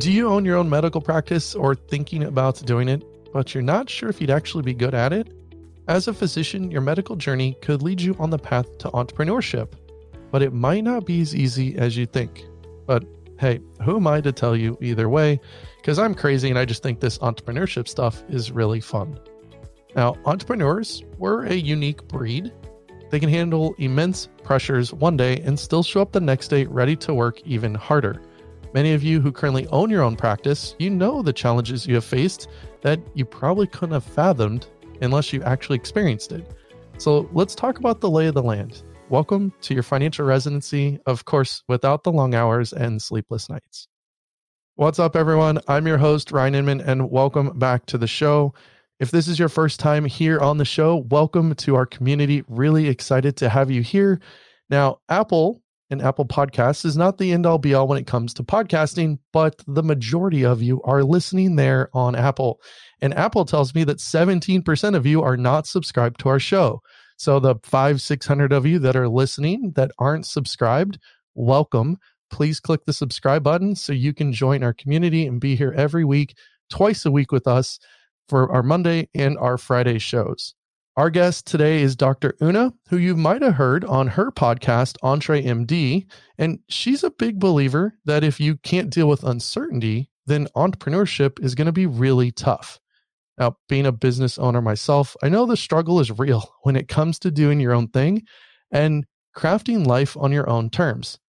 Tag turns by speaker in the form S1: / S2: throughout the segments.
S1: Do you own your own medical practice or thinking about doing it, but you're not sure if you'd actually be good at it? As a physician, your medical journey could lead you on the path to entrepreneurship, but it might not be as easy as you think. But hey, who am I to tell you either way? Because I'm crazy and I just think this entrepreneurship stuff is really fun. Now, entrepreneurs, we're a unique breed. They can handle immense pressures one day and still show up the next day ready to work even harder. Many of you who currently own your own practice, you know the challenges you have faced that you probably couldn't have fathomed unless you actually experienced it. So let's talk about the lay of the land. Welcome to your financial residency, of course, without the long hours and sleepless nights. What's up, everyone? I'm your host, Ryan Inman, and welcome back to the show. If this is your first time here on the show, welcome to our community. Really excited to have you here. Now, Apple and Apple Podcasts is not the end all be all when it comes to podcasting, but the majority of you are listening there on Apple. And Apple tells me that 17% of you are not subscribed to our show. So the five, 600 of you that are listening that aren't subscribed, welcome. Please click the subscribe button so you can join our community and be here every week, twice a week with us for our Monday and our Friday shows. Our guest today is Dr. Una, who you might have heard on her podcast, EntreMD. And she's a big believer that if you can't deal with uncertainty, then entrepreneurship is going to be really tough. Now, being a business owner myself, I know the struggle is real when it comes to doing your own thing and crafting life on your own terms.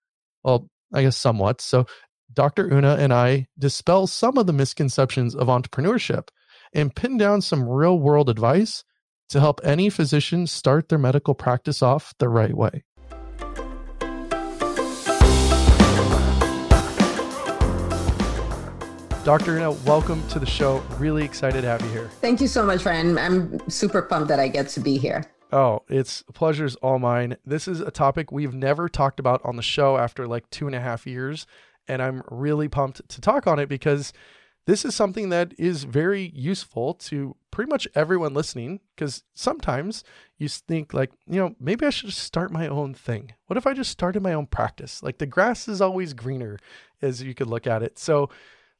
S1: Well, I guess somewhat. So, Dr. Una and I dispel some of the misconceptions of entrepreneurship and pin down some real world advice to help any physician start their medical practice off the right way. Dr. Una, welcome to the show. Really excited to have you here.
S2: Thank you so much, Ryan. I'm super pumped that I get to be here.
S1: Oh, it's pleasure's all mine. This is a topic we've never talked about on the show after like two and a half years. And I'm really pumped to talk on it because this is something that is very useful to pretty much everyone listening because sometimes you think like you know maybe i should just start my own thing. What if i just started my own practice? Like the grass is always greener as you could look at it. So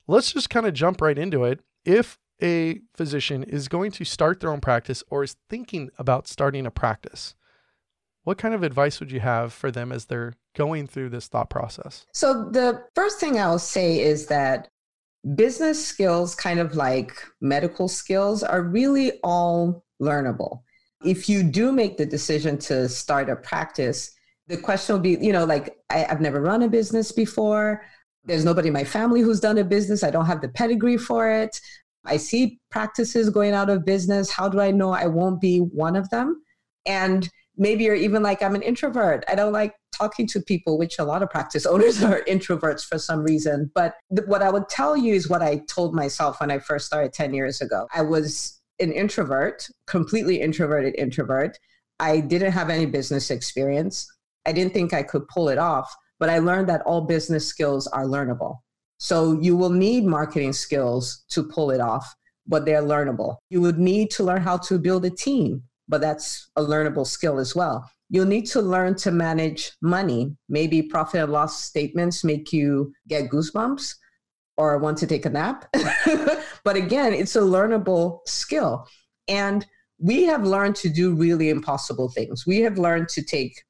S1: let's just kind of jump right into it. If a physician is going to start their own practice or is thinking about starting a practice what kind of advice would you have for them as they're going through this thought process?
S2: So, the first thing I'll say is that business skills, kind of like medical skills, are really all learnable. If you do make the decision to start a practice, the question will be, you know, like, I, have never run a business before. There's nobody in my family who's done a business. I don't have the pedigree for it. I see practices going out of business. How do I know I won't be one of them? And maybe you're even like, I'm an introvert. I don't like talking to people, which a lot of practice owners are introverts for some reason. But th- what I would tell you is what I told myself when I first started 10 years ago. I was an introvert, completely introverted introvert. I didn't have any business experience. I didn't think I could pull it off, but I learned that all business skills are learnable. So you will need marketing skills to pull it off, but they're learnable. You would need to learn how to build a team, but that's a learnable skill as well. You'll need to learn to manage money. Maybe profit and loss statements make you get goosebumps or want to take a nap. but again, it's a learnable skill. And we have learned to do really impossible things. We have learned to take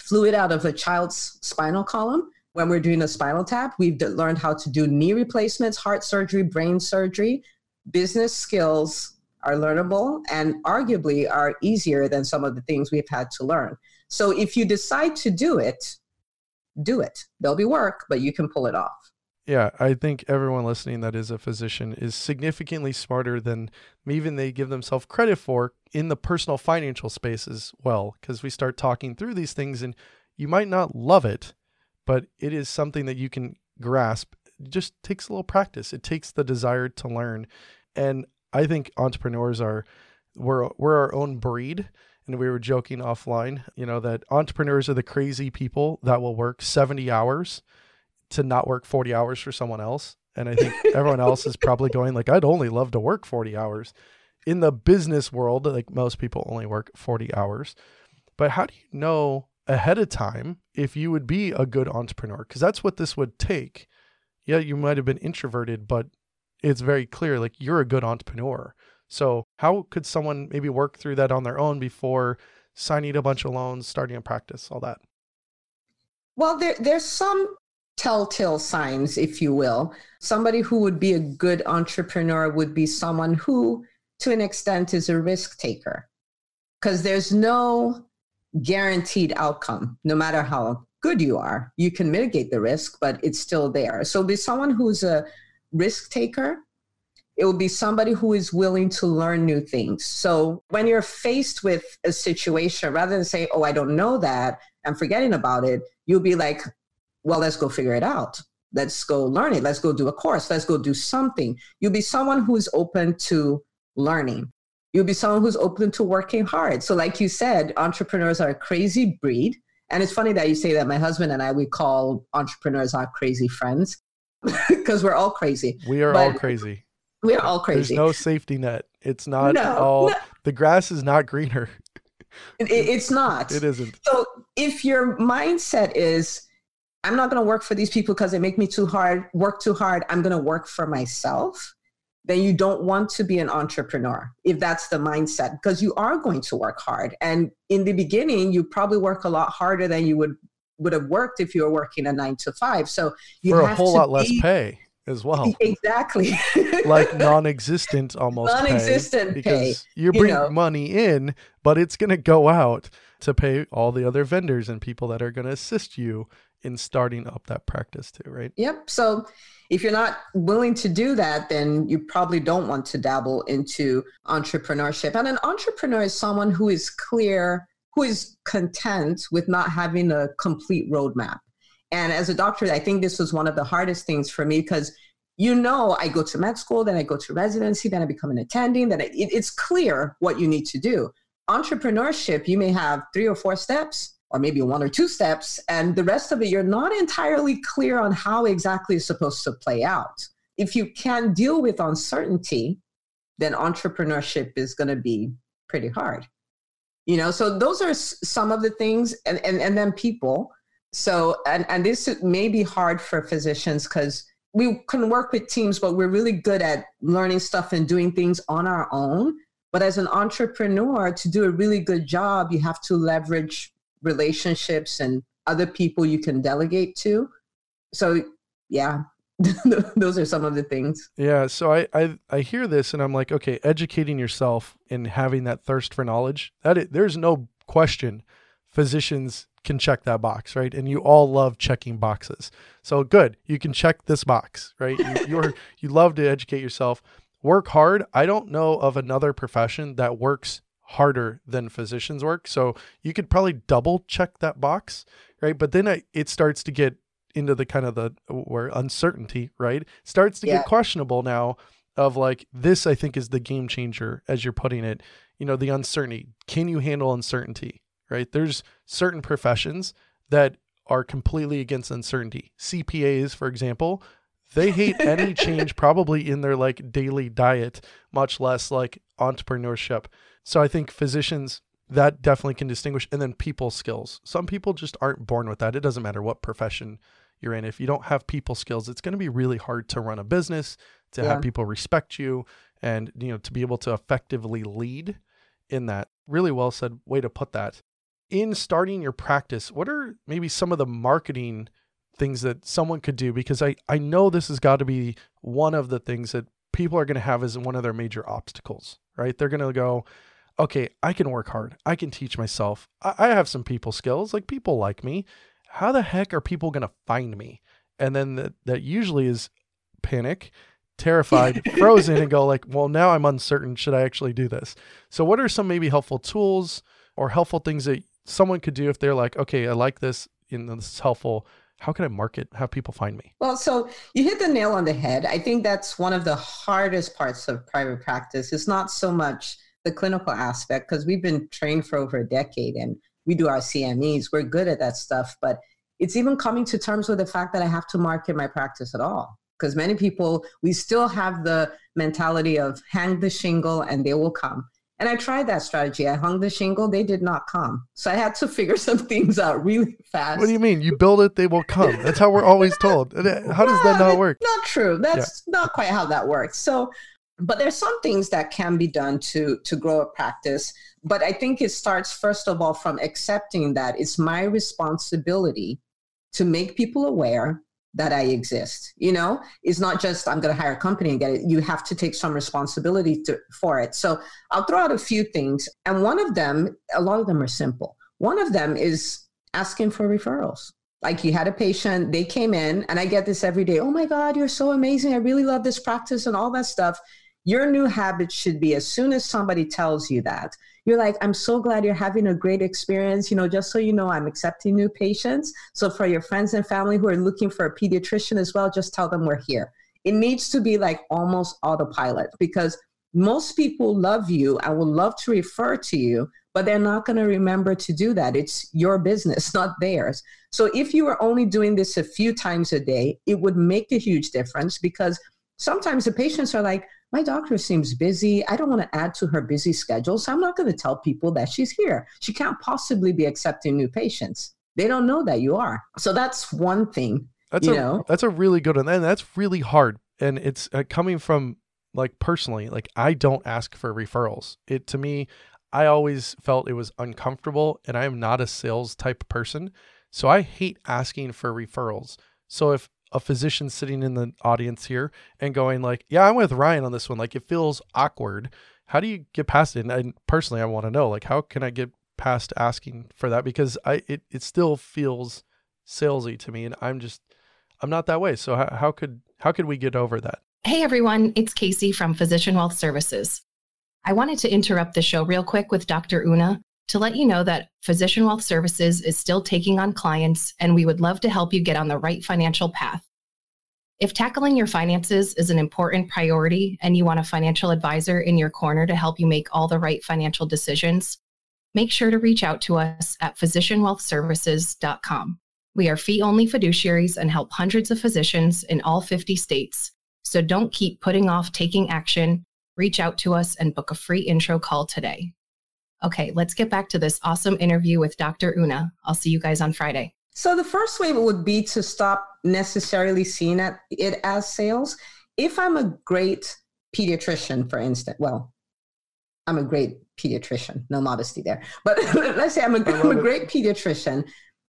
S2: fluid out of a child's spinal column when we're doing a spinal tap. We've learned how to do knee replacements, heart surgery, brain surgery. Business skills are learnable and arguably are easier than some of the things we've had to learn. So if you decide to do it, do it. There'll be work, but you can pull it off.
S1: Yeah, I think everyone listening that is a physician is significantly smarter than even they give themselves credit for in the personal financial space as well. Because we start talking through these things and you might not love it, but it is something that you can grasp. It just takes a little practice. It takes the desire to learn. And I think entrepreneurs are we're we're our own breed. And we were joking offline, you know, that entrepreneurs are the crazy people that will work 70 hours to not work 40 hours for someone else. And I think everyone else is probably going like, I'd only love to work 40 hours. In the business world, like most people only work 40 hours. But how do you know ahead of time if you would be a good entrepreneur? Because that's what this would take yeah, you might have been introverted, but it's very clear like you're a good entrepreneur. So, how could someone maybe work through that on their own before signing a bunch of loans, starting a practice, all that?
S2: Well, there, there's some telltale signs, if you will. Somebody who would be a good entrepreneur would be someone who, to an extent, is a risk taker. Because there's no guaranteed outcome, no matter how good you are. You can mitigate the risk, but it's still there. So be someone who's a risk taker. It will be somebody who is willing to learn new things. So when you're faced with a situation, rather than say, oh, I don't know that, I'm forgetting about it, you'll be like, well, let's go figure it out. Let's go learn it. Let's go do a course. Let's go do something. You'll be someone who's open to learning. You'll be someone who's open to working hard. So, like you said, entrepreneurs are a crazy breed. And it's funny that you say that. My husband and I, we call entrepreneurs our crazy friends because we're all crazy.
S1: We are but all crazy.
S2: We are all crazy.
S1: There's no safety net. It's not no, all, no. the grass is not greener.
S2: It, it's not.
S1: It isn't.
S2: So if your mindset is, I'm not going to work for these people because they make me too hard, work too hard. I'm going to work for myself. Then you don't want to be an entrepreneur if that's the mindset because you are going to work hard. And in the beginning, you probably work a lot harder than you would would have worked if you were working a nine to five. So you
S1: for a whole lot be, less pay as well.
S2: Exactly.
S1: like non-existent almost.
S2: Non-existent
S1: pay because pay, you bring you know. money in, but it's going to go out to pay all the other vendors and people that are going to assist you in starting up that practice too, right?
S2: Yep. So if you're not willing to do that, then you probably don't want to dabble into entrepreneurship. And an entrepreneur is someone who is clear, who is content with not having a complete roadmap. And as a doctor, I think this was one of the hardest things for me because you know I go to med school, then I go to residency, then I become an attending, then it, it's clear what you need to do. Entrepreneurship, you may have three or four steps or maybe one or two steps, and the rest of it, you're not entirely clear on how exactly it's supposed to play out. If you can deal with uncertainty, then entrepreneurship is going to be pretty hard. You know, so those are some of the things, and, and, and then people. So, and, and this may be hard for physicians because we can work with teams, but we're really good at learning stuff and doing things on our own. But as an entrepreneur, to do a really good job, you have to leverage relationships and other people you can delegate to. So yeah, those are some of the things.
S1: Yeah. So I, I I hear this and I'm like, okay, educating yourself and having that thirst for knowledge. That is, there's no question, physicians can check that box, right? And you all love checking boxes. So good, you can check this box, right? You, you're you love to educate yourself. Work hard. I don't know of another profession that works harder than physicians work. So you could probably double check that box, right? But then it, it starts to get into the kind of the where uncertainty, right? Starts to yeah. get questionable now of like this I think is the game changer as you're putting it. You know, the uncertainty. Can you handle uncertainty? Right? There's certain professions that are completely against uncertainty. CPAs, for example, they hate any change probably in their like daily diet, much less like entrepreneurship. So I think physicians that definitely can distinguish and then people skills. Some people just aren't born with that. It doesn't matter what profession you're in. If you don't have people skills, it's going to be really hard to run a business, to yeah. have people respect you and you know to be able to effectively lead in that. Really well said way to put that. In starting your practice, what are maybe some of the marketing things that someone could do because I I know this has got to be one of the things that people are going to have as one of their major obstacles, right? They're going to go, okay, I can work hard. I can teach myself. I, I have some people skills. Like people like me. How the heck are people going to find me? And then that, that usually is panic, terrified, frozen, and go like, well, now I'm uncertain. Should I actually do this? So, what are some maybe helpful tools or helpful things that someone could do if they're like, okay, I like this, you know, this is helpful how can I market, How people find me?
S2: Well, so you hit the nail on the head. I think that's one of the hardest parts of private practice. It's not so much the clinical aspect because we've been trained for over a decade and we do our CMEs. We're good at that stuff, but it's even coming to terms with the fact that I have to market my practice at all. Because many people, we still have the mentality of hang the shingle and they will come. And I tried that strategy. I hung the shingle, they did not come. So I had to figure some things out really fast.
S1: What do you mean? You build it, they will come. That's how we're always told. How does that not work?
S2: Not true. That's yeah. not quite how that works. So but there's some things that can be done to to grow a practice. But i think it starts first of all from accepting that it's my responsibility to make people aware that i exist you know? It's not just i'm going to hire a company and get it. You have to take some responsibility to, for it. So i'll throw out a few things and one of them a lot of them are simple. One of them is asking for referrals. Like you had a patient they came in and i get this every day oh my god you're so amazing. I really love this practice and all that stuff your new habit should be as soon as somebody tells you that, you're like, I'm so glad you're having a great experience. You know, just so you know, I'm accepting new patients. So for your friends and family who are looking for a pediatrician as well, just tell them we're here. It needs to be like almost autopilot because most people love you and will love to refer to you, but they're not going to remember to do that. It's your business, not theirs. So if you were only doing this a few times a day, it would make a huge difference because sometimes the patients are like, my doctor seems busy. I don't want to add to her busy schedule. So I'm not going to tell people that she's here. She can't possibly be accepting new patients. They don't know that you are. So that's one thing.
S1: That's
S2: you
S1: a,
S2: know?
S1: that's a really good one. And that's really hard. And it's uh, coming from like personally, like I don't ask for referrals. It to me, I always felt it was uncomfortable and I am not a sales type person. So I hate asking for referrals. So if a physician sitting in the audience here and going like, "Yeah, I'm with Ryan on this one." Like it feels awkward. How do you get past it? And personally, I want to know like how can I get past asking for that because I it it still feels salesy to me, and I'm just I'm not that way. So how, how could how could we get over that?
S3: Hey everyone, it's Casey from Physician Wealth Services. I wanted to interrupt the show real quick with Dr. Una to let you know that Physician Wealth Services is still taking on clients, and we would love to help you get on the right financial path. If tackling your finances is an important priority and you want a financial advisor in your corner to help you make all the right financial decisions, make sure to reach out to us at physicianwealthservices.com. We are fee only fiduciaries and help hundreds of physicians in all 50 states. So don't keep putting off taking action. Reach out to us and book a free intro call today. Okay, let's get back to this awesome interview with Dr. Una. I'll see you guys on Friday.
S2: So the first way would be to stop necessarily seeing it as sales. If I'm a great pediatrician, for instance, well, I'm a great pediatrician, no modesty there, but let's say I'm a, I'm a great pediatrician,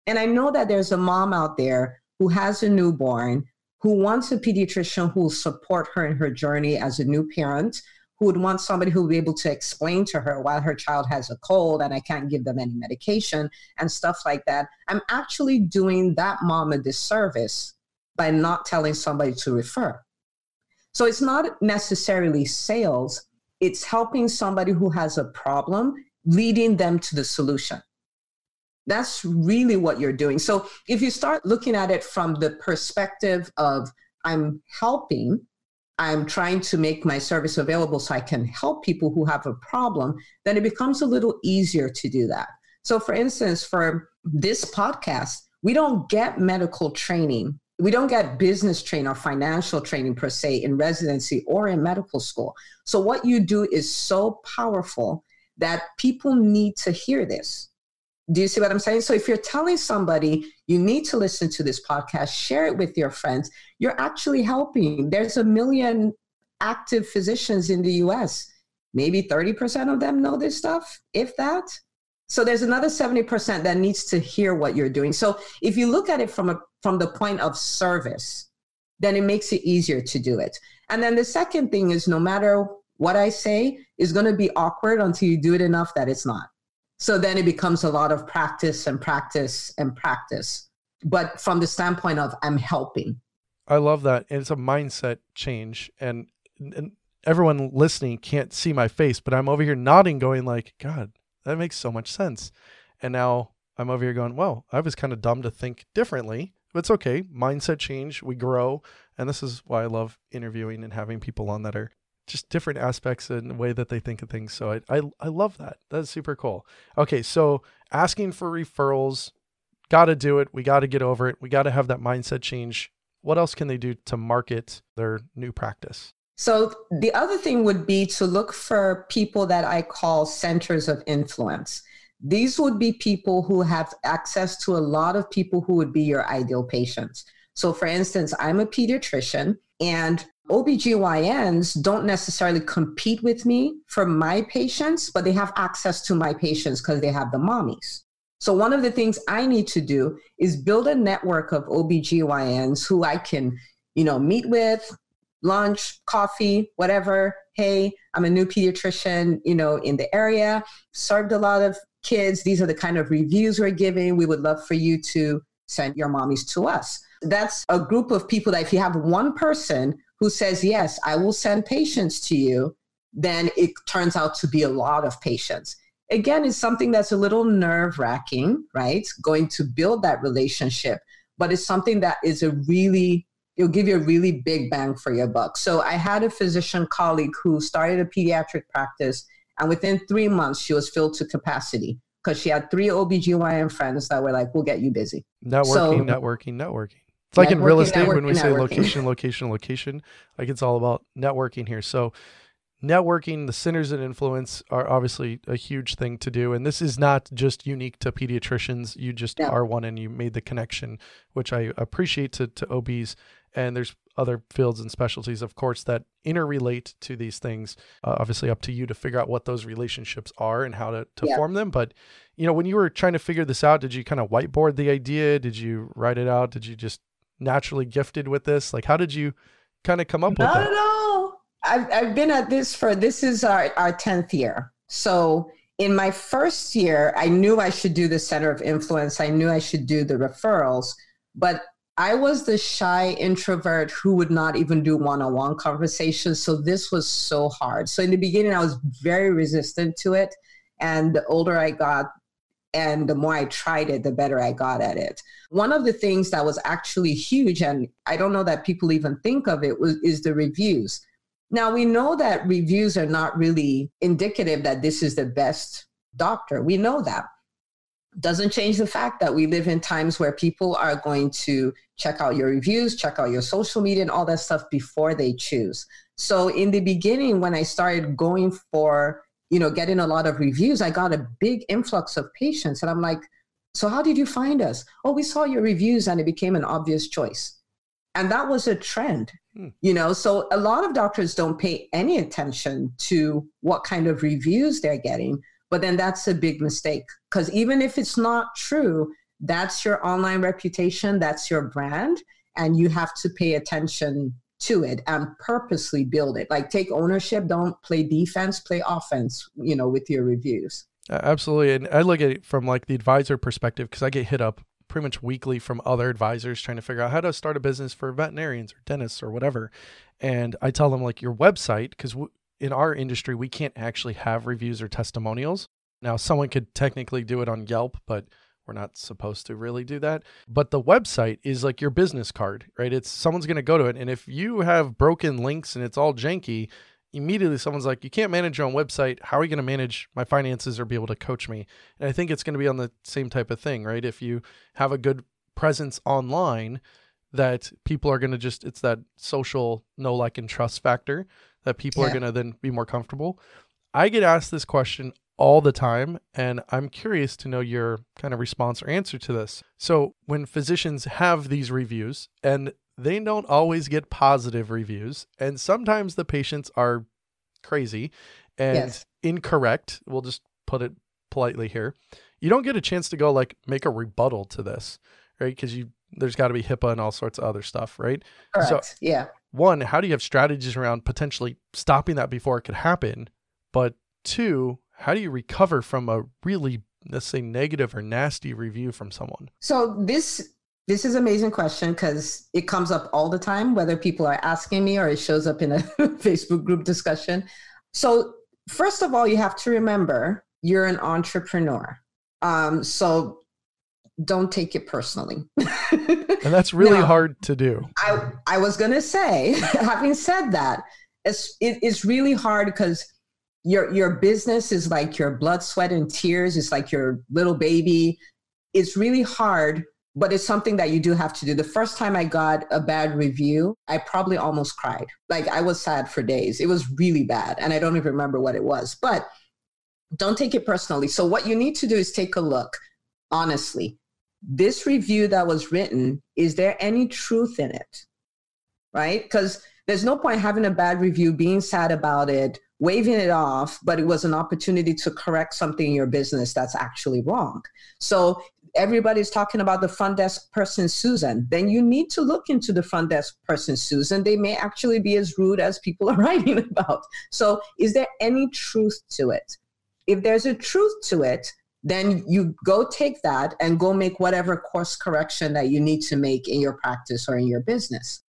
S2: and I know that there's a mom out there who has a newborn who wants a pediatrician who will support her in her journey as a new parent who would want somebody who would be able to explain to her why her child has a cold and I can't give them any medication and stuff like that. I'm actually doing that mom a disservice by not telling somebody to refer. So it's not necessarily sales, it's helping somebody who has a problem, leading them to the solution. That's really what you're doing. So if you start looking at it from the perspective of I'm helping, I'm trying to make my service available so I can help people who have a problem, then it becomes a little easier to do that. So, for instance, for this podcast, we don't get medical training. We don't get business training or financial training per se in residency or in medical school. So, what you do is so powerful that people need to hear this. Do you see what I'm saying? So if you're telling somebody you need to listen to this podcast, share it with your friends, you're actually helping. There's a million active physicians in the US. Maybe 30% of them know this stuff, if that. So there's another 70% that needs to hear what you're doing. So if you look at it from a from the point of service, then it makes it easier to do it. And then the second thing is no matter what I say is going to be awkward until you do it enough that it's not. So then it becomes a lot of practice and practice and practice. But from the standpoint of I'm helping.
S1: I love that. It's a mindset change. And, and everyone listening can't see my face, but I'm over here nodding, going like, God, that makes so much sense. And now I'm over here going, well, I was kind of dumb to think differently. But it's okay. Mindset change. We grow. And this is why I love interviewing and having people on that are just different aspects and the way that they think of things. So I, I, I love that. That's super cool. Okay, so asking for referrals, got to do it. We got to get over it. We got to have that mindset change. What else can they do to market their new practice?
S2: So the other thing would be to look for people that I call centers of influence. These would be people who have access to a lot of people who would be your ideal patients. So for instance, I'm a pediatrician and OBGYNs don't necessarily compete with me for my patients, but they have access to my patients because they have the mommies. So one of the things I need to do is build a network of OBGYNs who I can, you know, meet with, lunch, coffee, whatever. Hey, I'm a new pediatrician, you know, in the area, served a lot of kids. These are the kind of reviews we're giving. We would love for you to send your mommies to us. That's a group of people that if you have one person who says, yes, I will send patients to you, then it turns out to be a lot of patients. Again, it's something that's a little nerve wracking, right? Going to build that relationship, but it's something that is a really it'll give you a really big bang for your buck. So I had a physician colleague who started a pediatric practice and within three months she was filled to capacity because she had three OBGYN friends that were like, we'll get you busy.
S1: Networking, so, networking, networking. It's like in real estate when we say location, location, location, like it's all about networking here. So networking, the centers of influence are obviously a huge thing to do. And this is not just unique to pediatricians. You just yeah. are one and you made the connection, which I appreciate to, to OBs and there's other fields and specialties of course that interrelate to these things uh, obviously up to you to figure out what those relationships are and how to, to yeah. form them but you know when you were trying to figure this out did you kind of whiteboard the idea did you write it out did you just naturally gifted with this like how did you kind of come up
S2: Not
S1: with that
S2: at all. I've, I've been at this for this is our, our 10th year so in my first year i knew i should do the center of influence i knew i should do the referrals but I was the shy introvert who would not even do one on one conversations. So this was so hard. So in the beginning, I was very resistant to it. And the older I got, and the more I tried it, the better I got at it. One of the things that was actually huge, and I don't know that people even think of it, was, is the reviews. Now we know that reviews are not really indicative that this is the best doctor. We know that doesn't change the fact that we live in times where people are going to check out your reviews, check out your social media and all that stuff before they choose. So in the beginning when I started going for, you know, getting a lot of reviews, I got a big influx of patients and I'm like, "So how did you find us?" "Oh, we saw your reviews and it became an obvious choice." And that was a trend. Hmm. You know, so a lot of doctors don't pay any attention to what kind of reviews they're getting but then that's a big mistake because even if it's not true, that's your online reputation, that's your brand, and you have to pay attention to it and purposely build it. Like take ownership, don't play defense, play offense, you know, with your reviews.
S1: Absolutely. And I look at it from like the advisor perspective because I get hit up pretty much weekly from other advisors trying to figure out how to start a business for veterinarians or dentists or whatever. And I tell them like your website, because w- in our industry, we can't actually have reviews or testimonials. Now, someone could technically do it on Yelp, but we're not supposed to really do that. But the website is like your business card, right? It's someone's going to go to it. And if you have broken links and it's all janky, immediately someone's like, you can't manage your own website. How are you going to manage my finances or be able to coach me? And I think it's going to be on the same type of thing, right? If you have a good presence online, that people are going to just, it's that social know, like, and trust factor that people yeah. are going to then be more comfortable. I get asked this question all the time, and I'm curious to know your kind of response or answer to this. So, when physicians have these reviews, and they don't always get positive reviews, and sometimes the patients are crazy and yes. incorrect, we'll just put it politely here. You don't get a chance to go like make a rebuttal to this, right? Because you there's got to be HIPAA and all sorts of other stuff, right?
S2: Correct. So, yeah
S1: one, how do you have strategies around potentially stopping that before it could happen? But two, how do you recover from a really, let's say, negative or nasty review from someone?
S2: So this this is amazing question because it comes up all the time, whether people are asking me or it shows up in a Facebook group discussion. So first of all, you have to remember you're an entrepreneur. Um, so don't take it personally.
S1: and that's really now, hard to do.
S2: I, I was going to say, having said that, it's, it, it's really hard because your, your business is like your blood, sweat, and tears. It's like your little baby. It's really hard but it's something that you do have to do. The first time I got a bad review, I probably almost cried. Like I was sad for days. It was really bad. And I don't even remember what it was, but don't take it personally. So, what you need to do is take a look honestly. This review that was written, is there any truth in it? Right? Because there's no point having a bad review, being sad about it, waving it off, but it was an opportunity to correct something in your business that's actually wrong. So everybody's talking about the front desk person, Susan. Then you need to look into the front desk person, Susan. They may actually be as rude as people are writing about. So is there any truth to it? If there's a truth to it, then you go take that and go make whatever course correction that you need to make in your practice or in your business.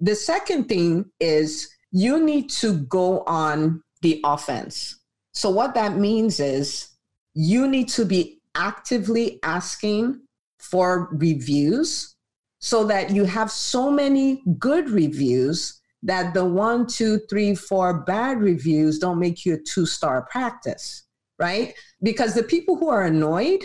S2: The second thing is you need to go on the offense. So, what that means is you need to be actively asking for reviews so that you have so many good reviews that the one, two, three, four bad reviews don't make you a two star practice, right? Because the people who are annoyed,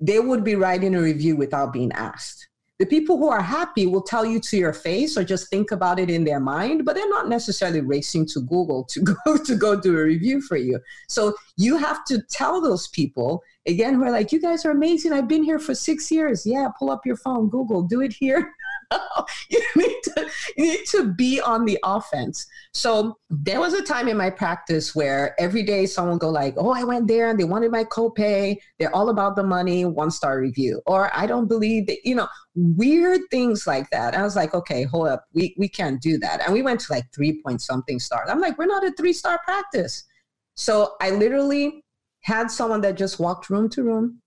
S2: they would be writing a review without being asked. The people who are happy will tell you to your face or just think about it in their mind, but they're not necessarily racing to Google to go to go do a review for you. So you have to tell those people again who are like, "You guys are amazing. I've been here for six years. Yeah, pull up your phone, Google, do it here." you need to you need to be on the offense. So there was a time in my practice where every day someone go like, "Oh, I went there and they wanted my copay. They're all about the money. One star review." Or I don't believe that. You know, weird things like that. And I was like, "Okay, hold up. We we can't do that." And we went to like three point something stars. I'm like, "We're not a three star practice." So I literally had someone that just walked room to room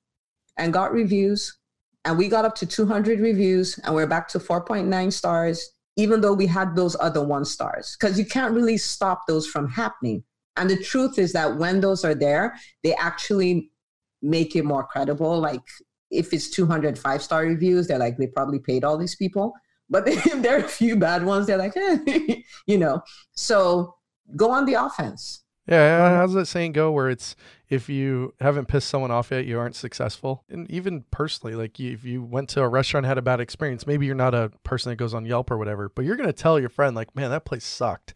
S2: and got reviews and we got up to 200 reviews and we're back to 4.9 stars even though we had those other one stars. Because you can't really stop those from happening. And the truth is that when those are there they actually make it more credible. Like if it's 205 star reviews they're like they probably paid all these people. But if there are a few bad ones they're like eh, you know. So go on the offense.
S1: Yeah, how's that saying go? Where it's if you haven't pissed someone off yet, you aren't successful. And even personally, like if you went to a restaurant had a bad experience, maybe you're not a person that goes on Yelp or whatever, but you're gonna tell your friend like, "Man, that place sucked."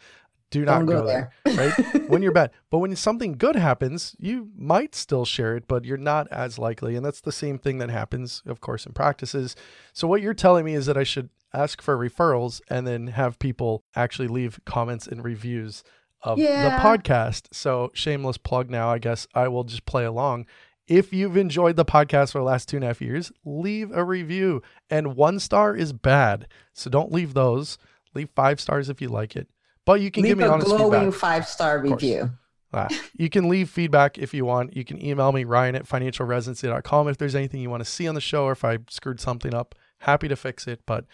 S1: Do not go, go, there, there right? when you're bad, but when something good happens, you might still share it, but you're not as likely. And that's the same thing that happens, of course, in practices. So what you're telling me is that I should ask for referrals and then have people actually leave comments and reviews of yeah. the podcast. So, shameless plug now, I guess I will just play along. If you've enjoyed the podcast for the last two and a half years, leave a review. And one star is bad. So don't leave those. Leave five stars if you like it. But you can
S2: leave
S1: give me
S2: a
S1: honest
S2: glowing five star review.
S1: Uh, you can leave feedback if you want. You can email me, Ryan at financialresidency.com, if there's anything you want to see on the show or if I screwed something up. Happy to fix it. But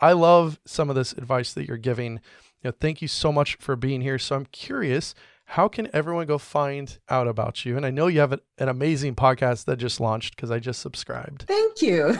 S1: I love some of this advice that you're giving. Know, thank you so much for being here. So I'm curious, how can everyone go find out about you? And I know you have an, an amazing podcast that just launched because I just subscribed.
S2: Thank you.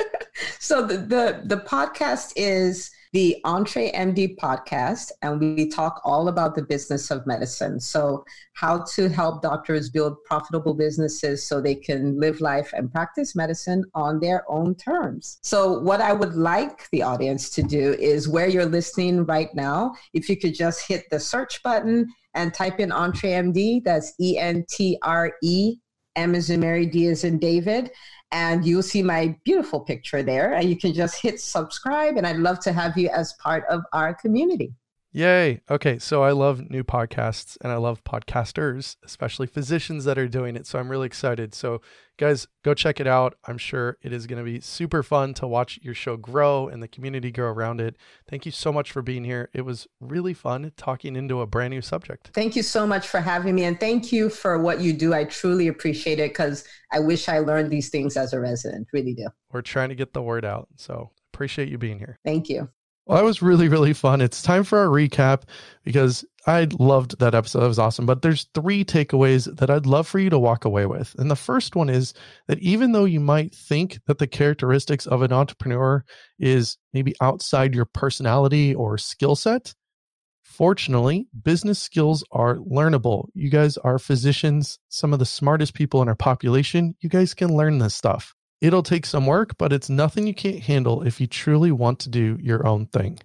S2: so the, the the podcast is the EntreMD podcast, and we talk all about the business of medicine. So, how to help doctors build profitable businesses so they can live life and practice medicine on their own terms. So, what I would like the audience to do is where you're listening right now, if you could just hit the search button and type in EntreMD, that's E N T R E in Mary, D as in David and you'll see my beautiful picture there. And you can just hit subscribe and i'd love to have you as part of our community
S1: Yay. Okay. So I love new podcasts and I love podcasters, especially physicians that are doing it. So I'm really excited. So, guys, go check it out. I'm sure it is going to be super fun to watch your show grow and the community grow around it. Thank you so much for being here. It was really fun talking into a brand new subject.
S2: Thank you so much for having me. And thank you for what you do. I truly appreciate it because I wish I learned these things as a resident. Really do.
S1: We're trying to get the word out. So, appreciate you being here.
S2: Thank you.
S1: Well, that was really, really fun. It's time for our recap because I loved that episode. That was awesome. But there's three takeaways that I'd love for you to walk away with. And the first one is that even though you might think that the characteristics of an entrepreneur is maybe outside your personality or skill set, fortunately, business skills are learnable. You guys are physicians, some of the smartest people in our population. You guys can learn this stuff. It'll take some work, but it's nothing you can't handle if you truly want to do your own thing.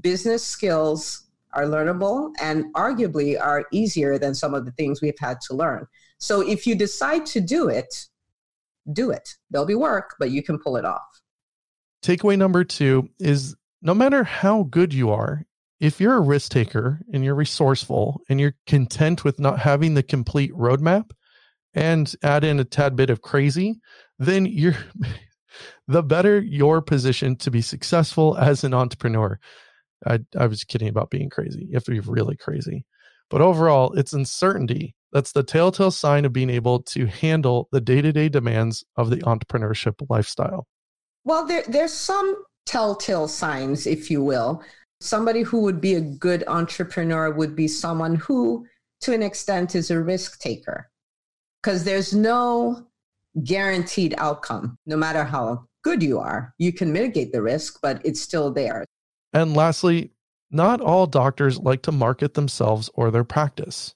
S2: Business skills are learnable and arguably are easier than some of the things we've had to learn. So if you decide to do it, do it. There'll be work, but you can pull it off.
S1: Takeaway number two is no matter how good you are, if you're a risk taker and you're resourceful and you're content with not having the complete roadmap and add in a tad bit of crazy, then you're the better your position to be successful as an entrepreneur. I, I was kidding about being crazy. You have to be really crazy. But overall, it's uncertainty. That's the telltale sign of being able to handle the day to day demands of the entrepreneurship lifestyle.
S2: Well, there, there's some telltale signs, if you will. Somebody who would be a good entrepreneur would be someone who, to an extent, is a risk taker. Because there's no guaranteed outcome, no matter how good you are. You can mitigate the risk, but it's still there.
S1: And lastly, not all doctors like to market themselves or their practice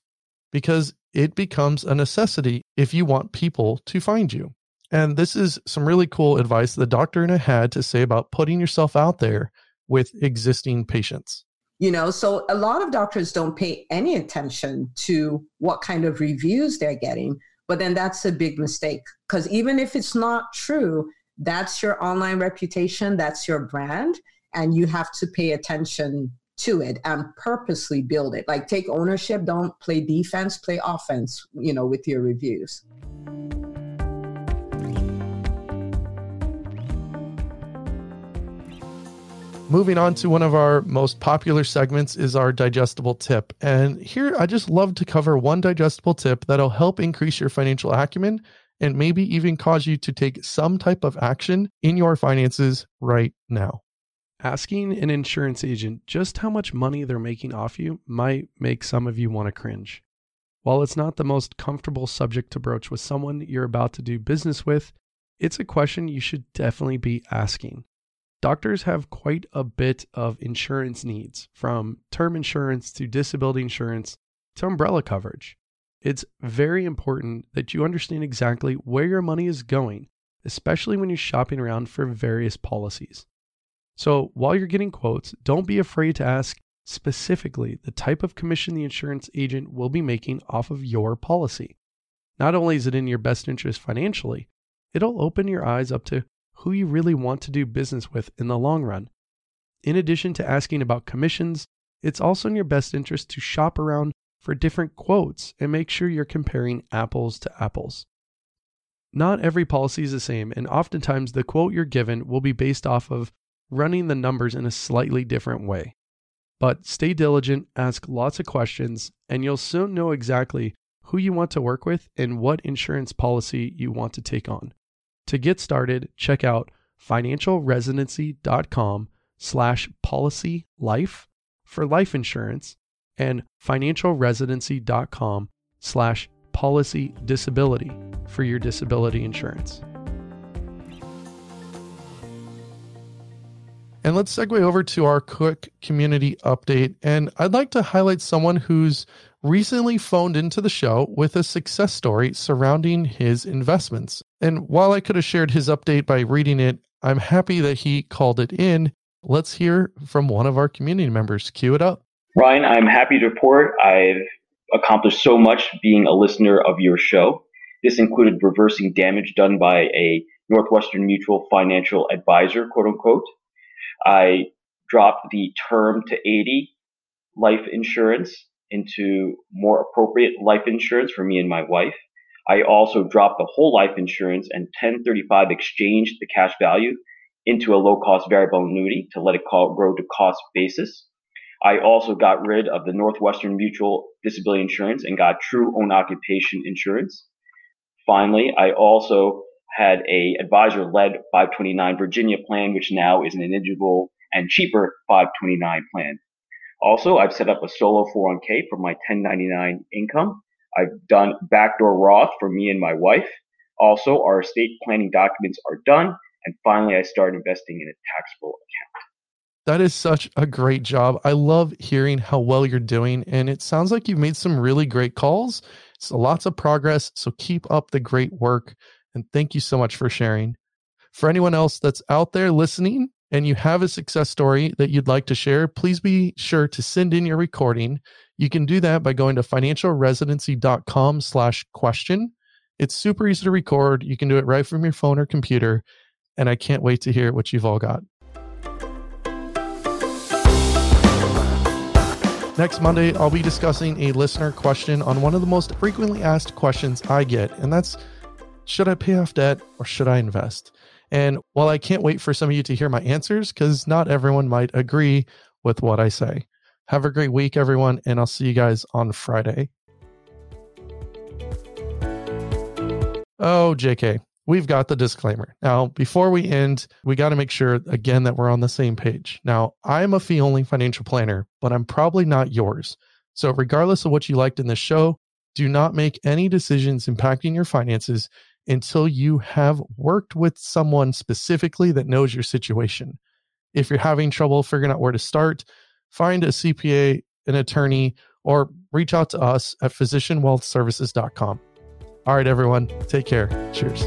S1: because it becomes a necessity if you want people to find you. And this is some really cool advice the doctor and I had to say about putting yourself out there with existing patients.
S2: You know, so a lot of doctors don't pay any attention to what kind of reviews they're getting, but then that's a big mistake because even if it's not true, that's your online reputation, that's your brand, and you have to pay attention to it and purposely build it. Like take ownership, don't play defense, play offense, you know, with your reviews.
S1: Moving on to one of our most popular segments is our digestible tip. And here I just love to cover one digestible tip that'll help increase your financial acumen and maybe even cause you to take some type of action in your finances right now.
S4: Asking an insurance agent just how much money they're making off you might make some of you want to cringe. While it's not the most comfortable subject to broach with someone you're about to do business with, it's a question you should definitely be asking. Doctors have quite a bit of insurance needs, from term insurance to disability insurance to umbrella coverage. It's very important that you understand exactly where your money is going, especially when you're shopping around for various policies. So, while you're getting quotes, don't be afraid to ask specifically the type of commission the insurance agent will be making off of your policy. Not only is it in your best interest financially, it'll open your eyes up to who you really want to do business with in the long run. In addition to asking about commissions, it's also in your best interest to shop around for different quotes and make sure you're comparing apples to apples. Not every policy is the same, and oftentimes the quote you're given will be based off of running the numbers in a slightly different way. But stay diligent, ask lots of questions, and you'll soon know exactly who you want to work with and what insurance policy you want to take on. To get started, check out financialresidency.com slash policy life for life insurance and financialresidency.com slash policy disability for your disability insurance.
S1: And let's segue over to our quick community update. And I'd like to highlight someone who's recently phoned into the show with a success story surrounding his investments. And while I could have shared his update by reading it, I'm happy that he called it in. Let's hear from one of our community members. Cue it up.
S5: Ryan, I'm happy to report I've accomplished so much being a listener of your show. This included reversing damage done by a Northwestern Mutual financial advisor, quote unquote. I dropped the term to 80 life insurance into more appropriate life insurance for me and my wife. I also dropped the whole life insurance and 1035 exchanged the cash value into a low cost variable annuity to let it call, grow to cost basis. I also got rid of the Northwestern Mutual disability insurance and got true own occupation insurance. Finally, I also had a advisor led 529 Virginia plan, which now is an individual and cheaper 529 plan. Also, I've set up a solo 401k for my 1099 income. I've done backdoor Roth for me and my wife. Also, our estate planning documents are done. And finally, I started investing in a taxable account.
S1: That is such a great job. I love hearing how well you're doing. And it sounds like you've made some really great calls. Lots of progress. So keep up the great work. And thank you so much for sharing. For anyone else that's out there listening and you have a success story that you'd like to share, please be sure to send in your recording. You can do that by going to financialresidency.com slash question. It's super easy to record. You can do it right from your phone or computer. And I can't wait to hear what you've all got. Next Monday, I'll be discussing a listener question on one of the most frequently asked questions I get, and that's should I pay off debt or should I invest? And while I can't wait for some of you to hear my answers, because not everyone might agree with what I say. Have a great week, everyone, and I'll see you guys on Friday. Oh, JK, we've got the disclaimer. Now, before we end, we got to make sure again that we're on the same page. Now, I'm a fee only financial planner, but I'm probably not yours. So, regardless of what you liked in this show, do not make any decisions impacting your finances until you have worked with someone specifically that knows your situation. If you're having trouble figuring out where to start, find a CPA, an attorney, or reach out to us at physicianwealthservices.com. All right, everyone, take care. Cheers.